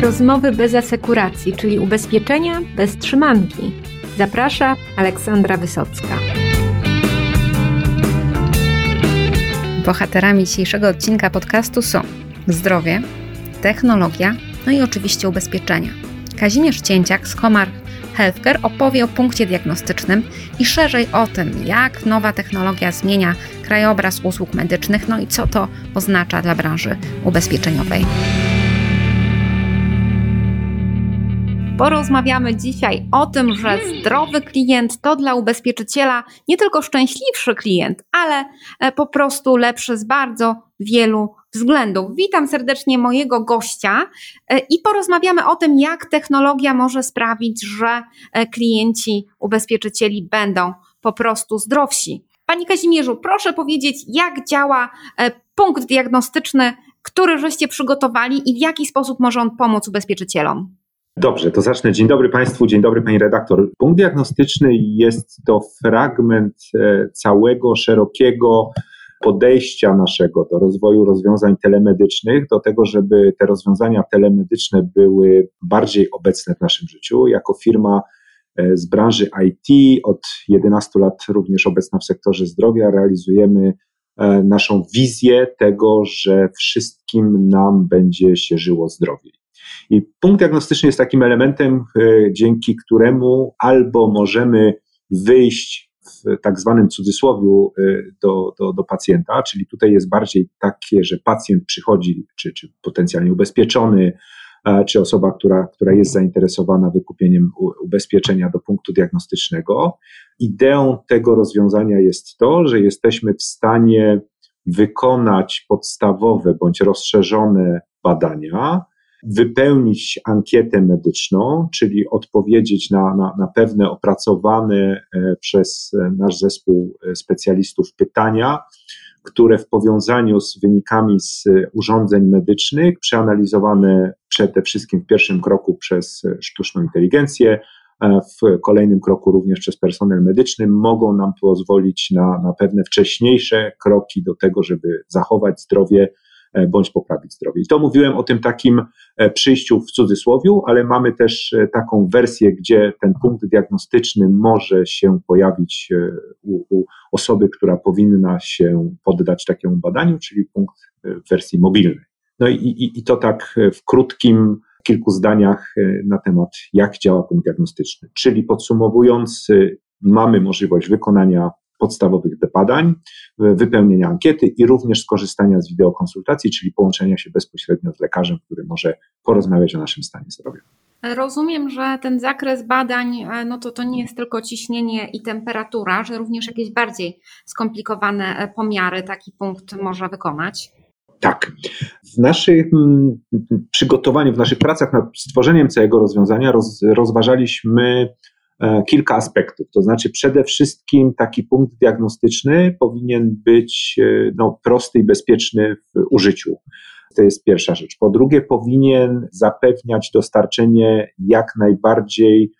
Rozmowy bez asekuracji, czyli ubezpieczenia bez trzymanki. Zaprasza Aleksandra Wysocka. Bohaterami dzisiejszego odcinka podcastu są zdrowie, technologia, no i oczywiście ubezpieczenia. Kazimierz Cięciak z Komar Healthcare opowie o punkcie diagnostycznym i szerzej o tym, jak nowa technologia zmienia krajobraz usług medycznych, no i co to oznacza dla branży ubezpieczeniowej. Porozmawiamy dzisiaj o tym, że zdrowy klient to dla ubezpieczyciela nie tylko szczęśliwszy klient, ale e, po prostu lepszy z bardzo wielu względów. Witam serdecznie mojego gościa e, i porozmawiamy o tym, jak technologia może sprawić, że e, klienci ubezpieczycieli będą po prostu zdrowsi. Panie Kazimierzu, proszę powiedzieć, jak działa punkt diagnostyczny, który żeście przygotowali i w jaki sposób może on pomóc ubezpieczycielom? Dobrze, to zacznę. Dzień dobry Państwu, dzień dobry Pani redaktor. Punkt diagnostyczny jest to fragment e, całego szerokiego podejścia naszego do rozwoju rozwiązań telemedycznych, do tego, żeby te rozwiązania telemedyczne były bardziej obecne w naszym życiu. Jako firma e, z branży IT, od 11 lat również obecna w sektorze zdrowia, realizujemy e, naszą wizję tego, że wszystkim nam będzie się żyło zdrowiej. I punkt diagnostyczny jest takim elementem, e, dzięki któremu albo możemy wyjść w tak zwanym cudzysłowiu e, do, do, do pacjenta, czyli tutaj jest bardziej takie, że pacjent przychodzi, czy, czy potencjalnie ubezpieczony, czy osoba, która, która jest zainteresowana wykupieniem ubezpieczenia do punktu diagnostycznego. Ideą tego rozwiązania jest to, że jesteśmy w stanie wykonać podstawowe bądź rozszerzone badania, wypełnić ankietę medyczną, czyli odpowiedzieć na, na, na pewne opracowane e, przez e, nasz zespół e, specjalistów pytania, które w powiązaniu z wynikami z urządzeń medycznych, przeanalizowane przede wszystkim w pierwszym kroku przez sztuczną inteligencję, w kolejnym kroku również przez personel medyczny, mogą nam pozwolić na, na pewne wcześniejsze kroki do tego, żeby zachować zdrowie bądź poprawić zdrowie. I to mówiłem o tym takim e, przyjściu w cudzysłowiu, ale mamy też e, taką wersję, gdzie ten punkt diagnostyczny może się pojawić u, u osoby, która powinna się poddać takiemu badaniu, czyli punkt w wersji mobilnej. No i, i, i to tak w krótkim, kilku zdaniach na temat, jak działa punkt diagnostyczny. Czyli podsumowując, mamy możliwość wykonania podstawowych badań, wypełnienia ankiety i również skorzystania z wideokonsultacji, czyli połączenia się bezpośrednio z lekarzem, który może porozmawiać o naszym stanie zdrowia. Rozumiem, że ten zakres badań, e, no to to nie jest tylko ciśnienie i temperatura, że również jakieś bardziej skomplikowane e, pomiary taki punkt może wykonać. Tak. W naszym przygotowaniu, w naszych pracach nad stworzeniem całego rozwiązania roz, rozważaliśmy E, kilka aspektów. To znaczy, przede wszystkim taki punkt diagnostyczny powinien być e, no, prosty i bezpieczny w użyciu. To jest pierwsza rzecz. Po drugie, powinien zapewniać dostarczenie jak najbardziej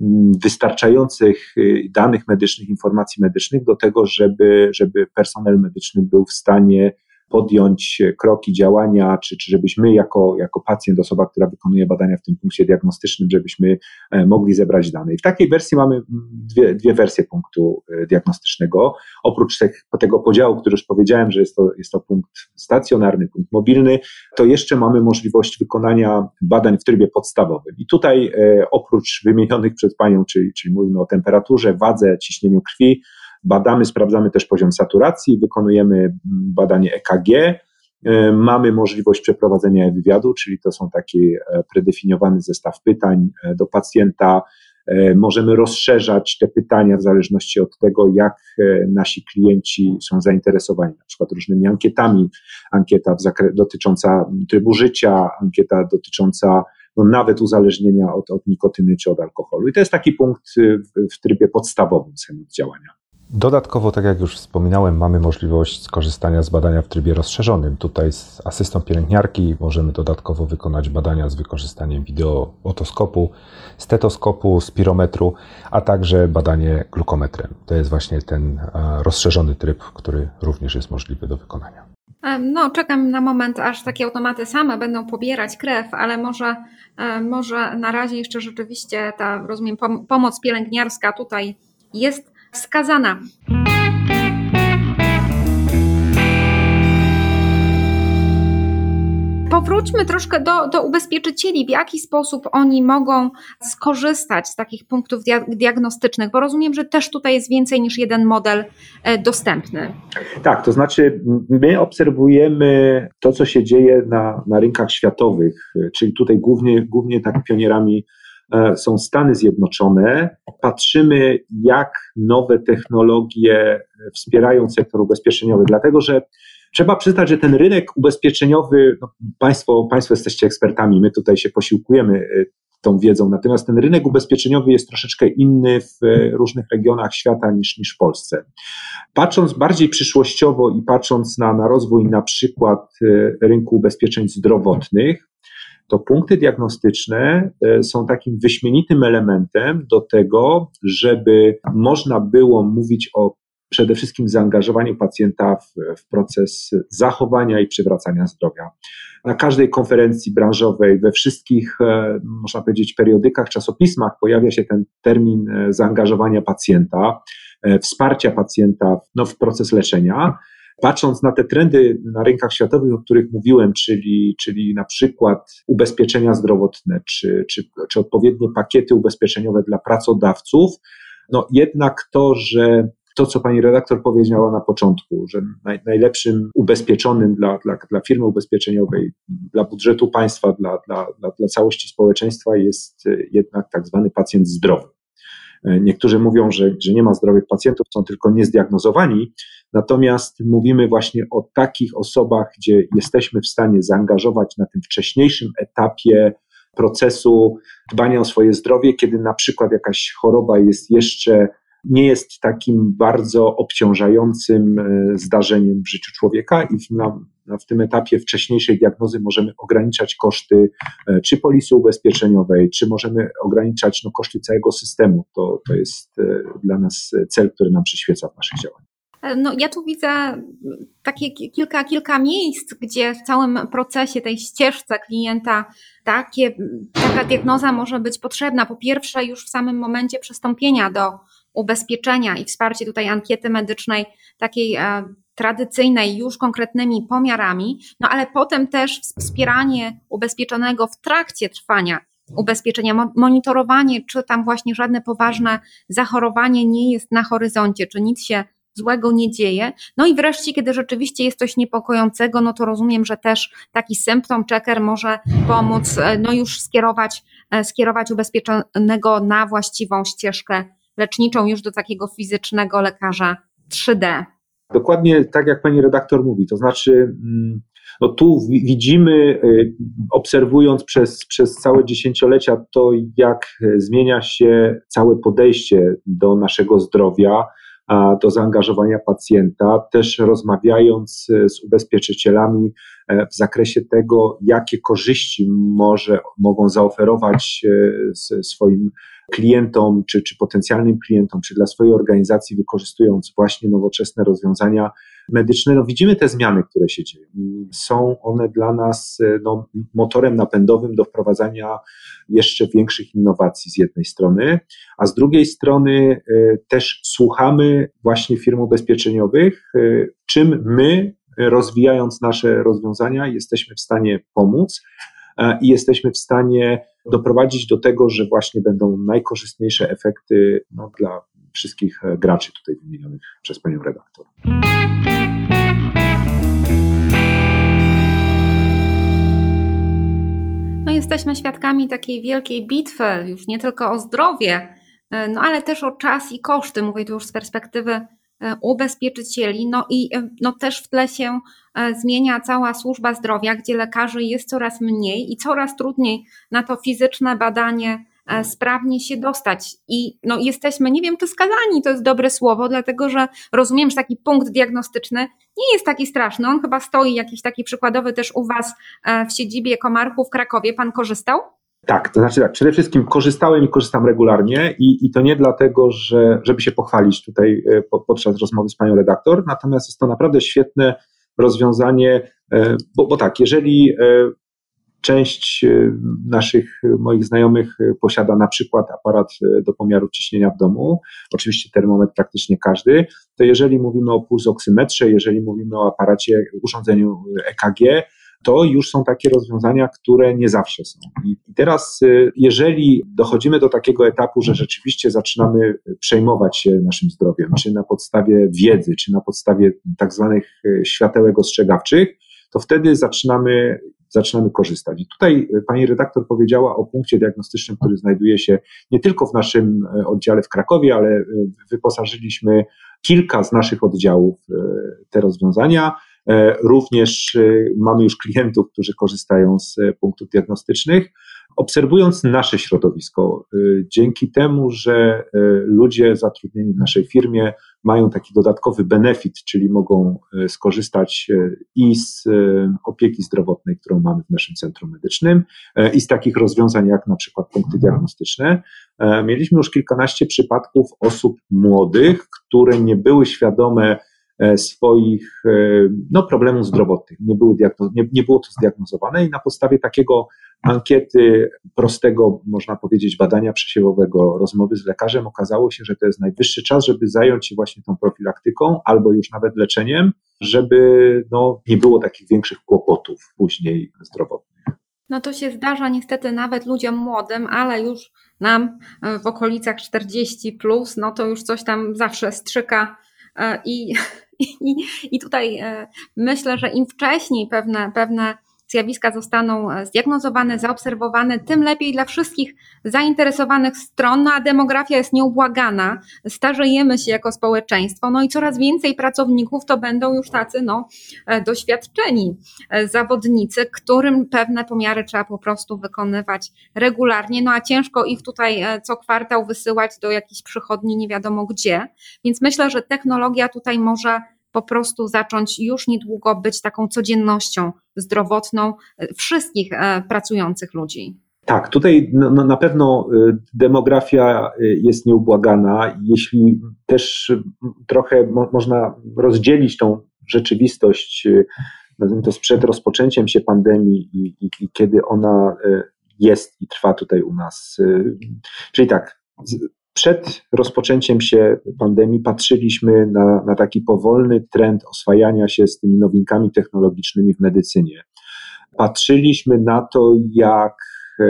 mm, wystarczających e, danych medycznych, informacji medycznych do tego, żeby, żeby personel medyczny był w stanie podjąć kroki, działania, czy, czy żebyśmy jako, jako pacjent, osoba, która wykonuje badania w tym punkcie diagnostycznym, żebyśmy e, mogli zebrać dane. I w takiej wersji mamy dwie, dwie wersje punktu e, diagnostycznego. Oprócz tego podziału, który już powiedziałem, że jest to, jest to punkt stacjonarny, punkt mobilny, to jeszcze mamy możliwość wykonania badań w trybie podstawowym. I tutaj e, oprócz wymienionych przed Panią, czyli, czyli mówimy o temperaturze, wadze, ciśnieniu krwi, Badamy, sprawdzamy też poziom saturacji, wykonujemy badanie EKG. E, mamy możliwość przeprowadzenia wywiadu, czyli to są taki e, predefiniowany zestaw pytań e, do pacjenta. Możemy rozszerzać te pytania w zależności od tego, jak nasi klienci są zainteresowani, na przykład różnymi ankietami. Ankieta dotycząca trybu życia, ankieta dotycząca no, nawet uzależnienia od, od nikotyny czy od alkoholu. I to jest taki punkt w, w trybie podstawowym schemat działania. Dodatkowo, tak jak już wspominałem, mamy możliwość skorzystania z badania w trybie rozszerzonym. Tutaj z asystą pielęgniarki możemy dodatkowo wykonać badania z wykorzystaniem wideo otoskopu, stetoskopu, spirometru, a także badanie glukometrem. To jest właśnie ten rozszerzony tryb, który również jest możliwy do wykonania. No, czekam na moment, aż takie automaty same będą pobierać krew, ale może, może na razie jeszcze rzeczywiście ta, rozumiem, pomoc pielęgniarska tutaj jest wskazana. Powróćmy troszkę do, do ubezpieczycieli. W jaki sposób oni mogą skorzystać z takich punktów diagnostycznych? Bo rozumiem, że też tutaj jest więcej niż jeden model e, dostępny. Tak, to znaczy my obserwujemy to, co się dzieje na, na rynkach światowych, czyli tutaj głównie, głównie tak pionierami E, są Stany Zjednoczone. Patrzymy, jak nowe technologie wspierają sektor ubezpieczeniowy, dlatego że Trzeba przyznać, że ten rynek ubezpieczeniowy, no państwo, państwo jesteście ekspertami, my tutaj się posiłkujemy e, tą wiedzą, natomiast ten rynek ubezpieczeniowy jest troszeczkę inny w e, różnych regionach świata niż, niż w Polsce. Patrząc bardziej przyszłościowo i patrząc na, na rozwój na przykład rynku ubezpieczeń zdrowotnych, to punkty diagnostyczne e, są takim wyśmienitym elementem do tego, żeby można było mówić o przede wszystkim zaangażowaniu pacjenta w, w, proces zachowania i przywracania zdrowia. Na każdej konferencji branżowej, we wszystkich, e, można powiedzieć, periodykach, czasopismach pojawia się ten termin e, zaangażowania pacjenta, wsparcia pacjenta no, w proces leczenia. Patrząc na te trendy na rynkach światowych, o których mówiłem, czyli, czyli na przykład ubezpieczenia zdrowotne, czy, czy, czy odpowiednie pakiety ubezpieczeniowe dla pracodawców, no jednak to, że to, co pani redaktor powiedziała na początku, że naj, najlepszym ubezpieczonym dla, dla, dla firmy ubezpieczeniowej, dla budżetu państwa, dla, dla, dla, dla całości społeczeństwa jest jednak tak zwany pacjent zdrowy. Niektórzy mówią, że, że nie ma zdrowych pacjentów, są tylko niezdiagnozowani, natomiast mówimy właśnie o takich osobach, gdzie jesteśmy w stanie zaangażować na tym wcześniejszym etapie procesu dbania o swoje zdrowie, kiedy na przykład jakaś choroba jest jeszcze nie jest takim bardzo obciążającym e, zdarzeniem w życiu człowieka i w, na, w tym etapie wcześniejszej diagnozy możemy ograniczać koszty e, czy polisy ubezpieczeniowej, czy możemy ograniczać no, koszty całego systemu. To, to jest e, dla nas cel, który nam przyświeca w naszych działaniach. No, ja tu widzę takie kilka, kilka miejsc, gdzie w całym procesie, tej ścieżce klienta takie, taka diagnoza może być potrzebna. Po pierwsze, już w samym momencie przystąpienia do ubezpieczenia i wsparcie tutaj ankiety medycznej, takiej e, tradycyjnej, już konkretnymi pomiarami, no ale potem też wspieranie ubezpieczonego w trakcie trwania ubezpieczenia, monitorowanie, czy tam właśnie żadne poważne zachorowanie nie jest na horyzoncie, czy nic się złego nie dzieje. No i wreszcie, kiedy rzeczywiście jest coś niepokojącego, no to rozumiem, że też taki symptom checker może pomóc, e, no już skierować, e, skierować ubezpieczonego na właściwą ścieżkę leczniczą już do takiego fizycznego lekarza 3D. Dokładnie tak, jak pani redaktor mówi. To znaczy, mm, no tu widzimy, y, obserwując przez, przez całe dziesięciolecia to, jak zmienia się całe podejście do naszego zdrowia, do zaangażowania pacjenta, też rozmawiając y, z ubezpieczycielami e, w zakresie tego, jakie korzyści może, mogą zaoferować e, swoim klientom, czy, czy potencjalnym klientom, czy dla swojej organizacji, wykorzystując właśnie nowoczesne rozwiązania medyczne, no widzimy te zmiany, które się dzieją. Są one dla nas e, no, motorem napędowym do wprowadzania jeszcze większych innowacji z jednej strony, a z drugiej strony e, też słuchamy właśnie firm ubezpieczeniowych, e, czym my, rozwijając nasze rozwiązania, jesteśmy w stanie pomóc i jesteśmy w stanie doprowadzić do tego, że właśnie będą najkorzystniejsze efekty no, dla wszystkich e, graczy tutaj wymienionych przez panią redaktor. No, jesteśmy świadkami takiej wielkiej bitwy, już nie tylko o zdrowie, e, no ale też o czas i koszty. Mówię tu już z perspektywy E, ubezpieczycieli, no i no też w tle się zmienia cała służba zdrowia, gdzie lekarzy jest coraz mniej i coraz trudniej na to fizyczne badanie sprawnie się dostać. I no, jesteśmy, nie wiem, czy skazani to jest dobre słowo, dlatego że rozumiem, że taki punkt diagnostyczny nie jest taki straszny. On chyba stoi jakiś taki przykładowy też u Was e, w siedzibie Komarchu w Krakowie. Pan korzystał? Tak, to znaczy tak, przede wszystkim korzystałem i korzystam regularnie i, i to nie dlatego, że, żeby się pochwalić tutaj e, podczas rozmowy z panią redaktor, natomiast jest to naprawdę świetne rozwiązanie, e, bo, bo tak, jeżeli e, część naszych moich znajomych posiada na przykład aparat do pomiaru ciśnienia w domu, oczywiście termometr praktycznie każdy, to jeżeli mówimy o pulsoksymetrze, jeżeli mówimy o aparacie, urządzeniu EKG, to już są takie rozwiązania, które nie zawsze są. I teraz, jeżeli dochodzimy do takiego etapu, że rzeczywiście zaczynamy przejmować się naszym zdrowiem, czy na podstawie wiedzy, czy na podstawie tak zwanych światełek ostrzegawczych, to wtedy zaczynamy, zaczynamy korzystać. I tutaj y, pani redaktor powiedziała o punkcie diagnostycznym, który znajduje się nie tylko w naszym oddziale w Krakowie, ale wyposażyliśmy kilka z naszych oddziałów te rozwiązania. E, również e, mamy już klientów, którzy korzystają z e, punktów diagnostycznych. Obserwując nasze środowisko, dzięki temu, że ludzie zatrudnieni w naszej firmie mają taki dodatkowy benefit, czyli mogą skorzystać i z opieki zdrowotnej, którą mamy w naszym centrum medycznym, i z takich rozwiązań jak na przykład punkty diagnostyczne, mieliśmy już kilkanaście przypadków osób młodych, które nie były świadome, E, swoich e, no, problemów zdrowotnych. Nie, nie, nie było to zdiagnozowane i na podstawie takiego ankiety, prostego, można powiedzieć, badania przesiewowego, rozmowy z lekarzem, okazało się, że to jest najwyższy czas, żeby zająć się właśnie tą profilaktyką albo już nawet leczeniem, żeby no, nie było takich większych kłopotów później zdrowotnych. No to się zdarza niestety nawet ludziom młodym, ale już nam w okolicach 40 plus, no to już coś tam zawsze strzyka e, i i, i tutaj e, myślę, że im wcześniej pewne, pewne zjawiska zostaną e, zdiagnozowane, zaobserwowane, tym lepiej dla wszystkich zainteresowanych stron. No a demografia jest nieubłagana, starzejemy się jako społeczeństwo, no i coraz więcej pracowników to będą już tacy no, e, doświadczeni zawodnicy, którym pewne pomiary trzeba po prostu wykonywać regularnie, no a ciężko ich tutaj co kwartał wysyłać do jakichś przychodni nie wiadomo gdzie. Więc myślę, że technologia tutaj może po prostu zacząć już niedługo być taką codziennością zdrowotną e, wszystkich e, pracujących ludzi. Tak, tutaj na pewno e, demografia jest nieubłagana. Jeśli też trochę mo można rozdzielić tą rzeczywistość, nazwijmy to sprzed rozpoczęciem się pandemii i, i, i kiedy ona jest i trwa tutaj u nas. Czyli tak, przed rozpoczęciem się pandemii patrzyliśmy na, na taki powolny trend oswajania się z tymi nowinkami technologicznymi w medycynie. Patrzyliśmy na to, jak e,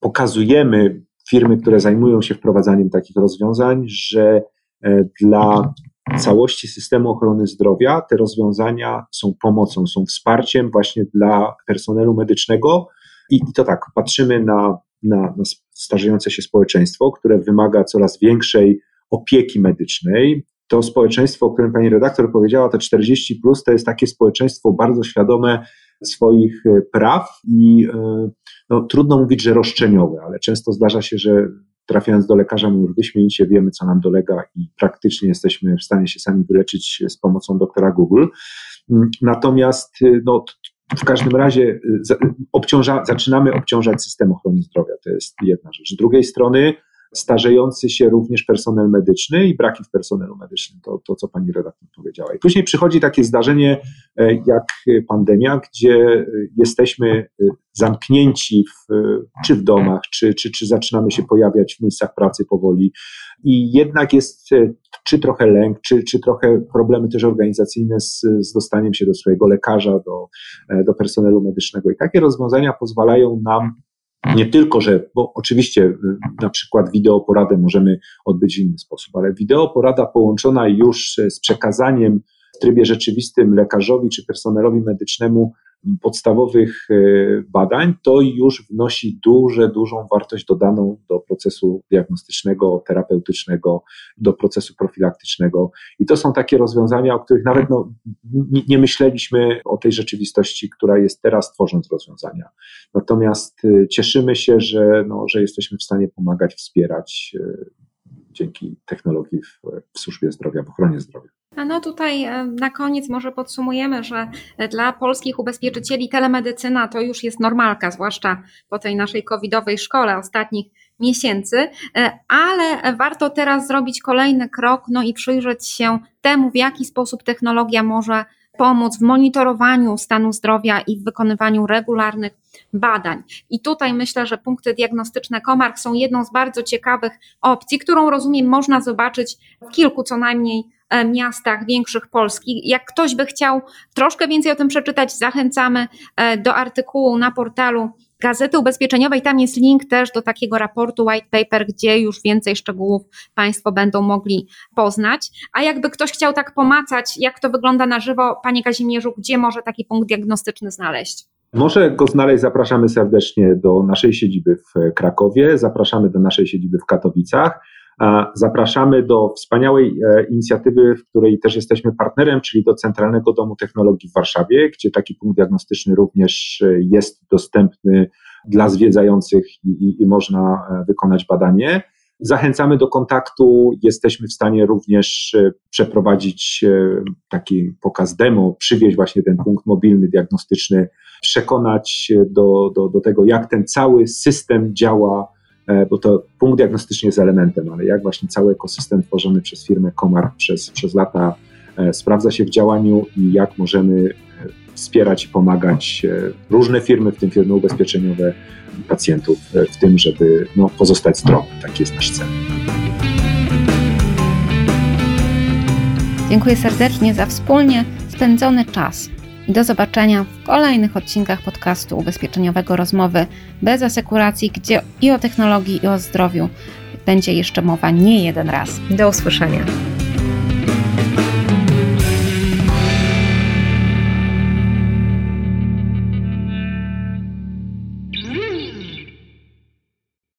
pokazujemy firmy, które zajmują się wprowadzaniem takich rozwiązań, że e, dla całości systemu ochrony zdrowia te rozwiązania są pomocą, są wsparciem właśnie dla personelu medycznego. I, i to tak, patrzymy na na, na starzejące się społeczeństwo, które wymaga coraz większej opieki medycznej. To społeczeństwo, o którym pani redaktor powiedziała, te 40, plus, to jest takie społeczeństwo bardzo świadome swoich e, praw i e, no, trudno mówić, że roszczeniowe, ale często zdarza się, że trafiając do lekarza, my już wyśmienicie wiemy, co nam dolega i praktycznie jesteśmy w stanie się sami wyleczyć z pomocą doktora Google. Mm, natomiast e, no, w każdym razie y, obciąża, zaczynamy obciążać system ochrony zdrowia. To jest jedna rzecz. Z drugiej strony starzejący się również personel medyczny i braki w personelu medycznym, to, to co pani redaktor powiedziała. I później przychodzi takie zdarzenie e, jak pandemia, gdzie jesteśmy e, zamknięci w, czy w domach, czy, czy, czy zaczynamy się pojawiać w miejscach pracy powoli i jednak jest e, czy trochę lęk, czy, czy trochę problemy też organizacyjne z, z dostaniem się do swojego lekarza, do, do personelu medycznego. I takie rozwiązania pozwalają nam nie tylko, że, bo oczywiście y, na przykład wideoporadę możemy odbyć w inny sposób, ale wideoporada połączona już z przekazaniem w trybie rzeczywistym lekarzowi czy personelowi medycznemu podstawowych badań, to już wnosi duże, dużą wartość dodaną do procesu diagnostycznego, terapeutycznego, do procesu profilaktycznego. I to są takie rozwiązania, o których nawet no, nie, myśleliśmy o tej rzeczywistości, która jest teraz, tworząc rozwiązania. Natomiast cieszymy się, że, no, że jesteśmy w stanie pomagać, wspierać dzięki technologii w, w służbie zdrowia, w ochronie zdrowia. A no tutaj e, na koniec może podsumujemy, że dla polskich ubezpieczycieli telemedycyna to już jest normalka, zwłaszcza po tej naszej covidowej szkole ostatnich miesięcy, e, ale warto teraz zrobić kolejny krok, no i przyjrzeć się temu, w jaki sposób technologia może pomóc w monitorowaniu stanu zdrowia i w wykonywaniu regularnych badań. I tutaj myślę, że punkty diagnostyczne Komark są jedną z bardzo ciekawych opcji, którą rozumiem można zobaczyć w kilku co najmniej e, miastach większych Polski. Jak ktoś by chciał troszkę więcej o tym przeczytać, zachęcamy e, do artykułu na portalu Gazety Ubezpieczeniowej. Tam jest link też do takiego raportu white paper, gdzie już więcej szczegółów Państwo będą mogli poznać. A jakby ktoś chciał tak pomacać, jak to wygląda na żywo, Panie Kazimierzu, gdzie może taki punkt diagnostyczny znaleźć? Może go znaleźć, zapraszamy serdecznie do naszej siedziby w Krakowie, zapraszamy do naszej siedziby w Katowicach. Zapraszamy do wspaniałej e, inicjatywy, w której też jesteśmy partnerem, czyli do Centralnego Domu Technologii w Warszawie, gdzie taki punkt diagnostyczny również e, jest dostępny dla zwiedzających i, i, i można e, wykonać badanie. Zachęcamy do kontaktu. Jesteśmy w stanie również przeprowadzić taki pokaz demo, przywieźć właśnie ten punkt mobilny, diagnostyczny, przekonać do, do, do tego, jak ten cały system działa bo to punkt diagnostyczny jest elementem, ale jak właśnie cały ekosystem tworzony przez firmę Komar przez, przez lata e, sprawdza się w działaniu i jak możemy e, wspierać i pomagać różne firmy, w tym firmy ubezpieczeniowe, pacjentów w tym, żeby no, pozostać zdrowym. Taki jest nasz cel. Dziękuję serdecznie za wspólnie spędzony czas i do zobaczenia w kolejnych odcinkach podcastu ubezpieczeniowego Rozmowy bez asekuracji, gdzie i o technologii, i o zdrowiu będzie jeszcze mowa nie jeden raz. Do usłyszenia.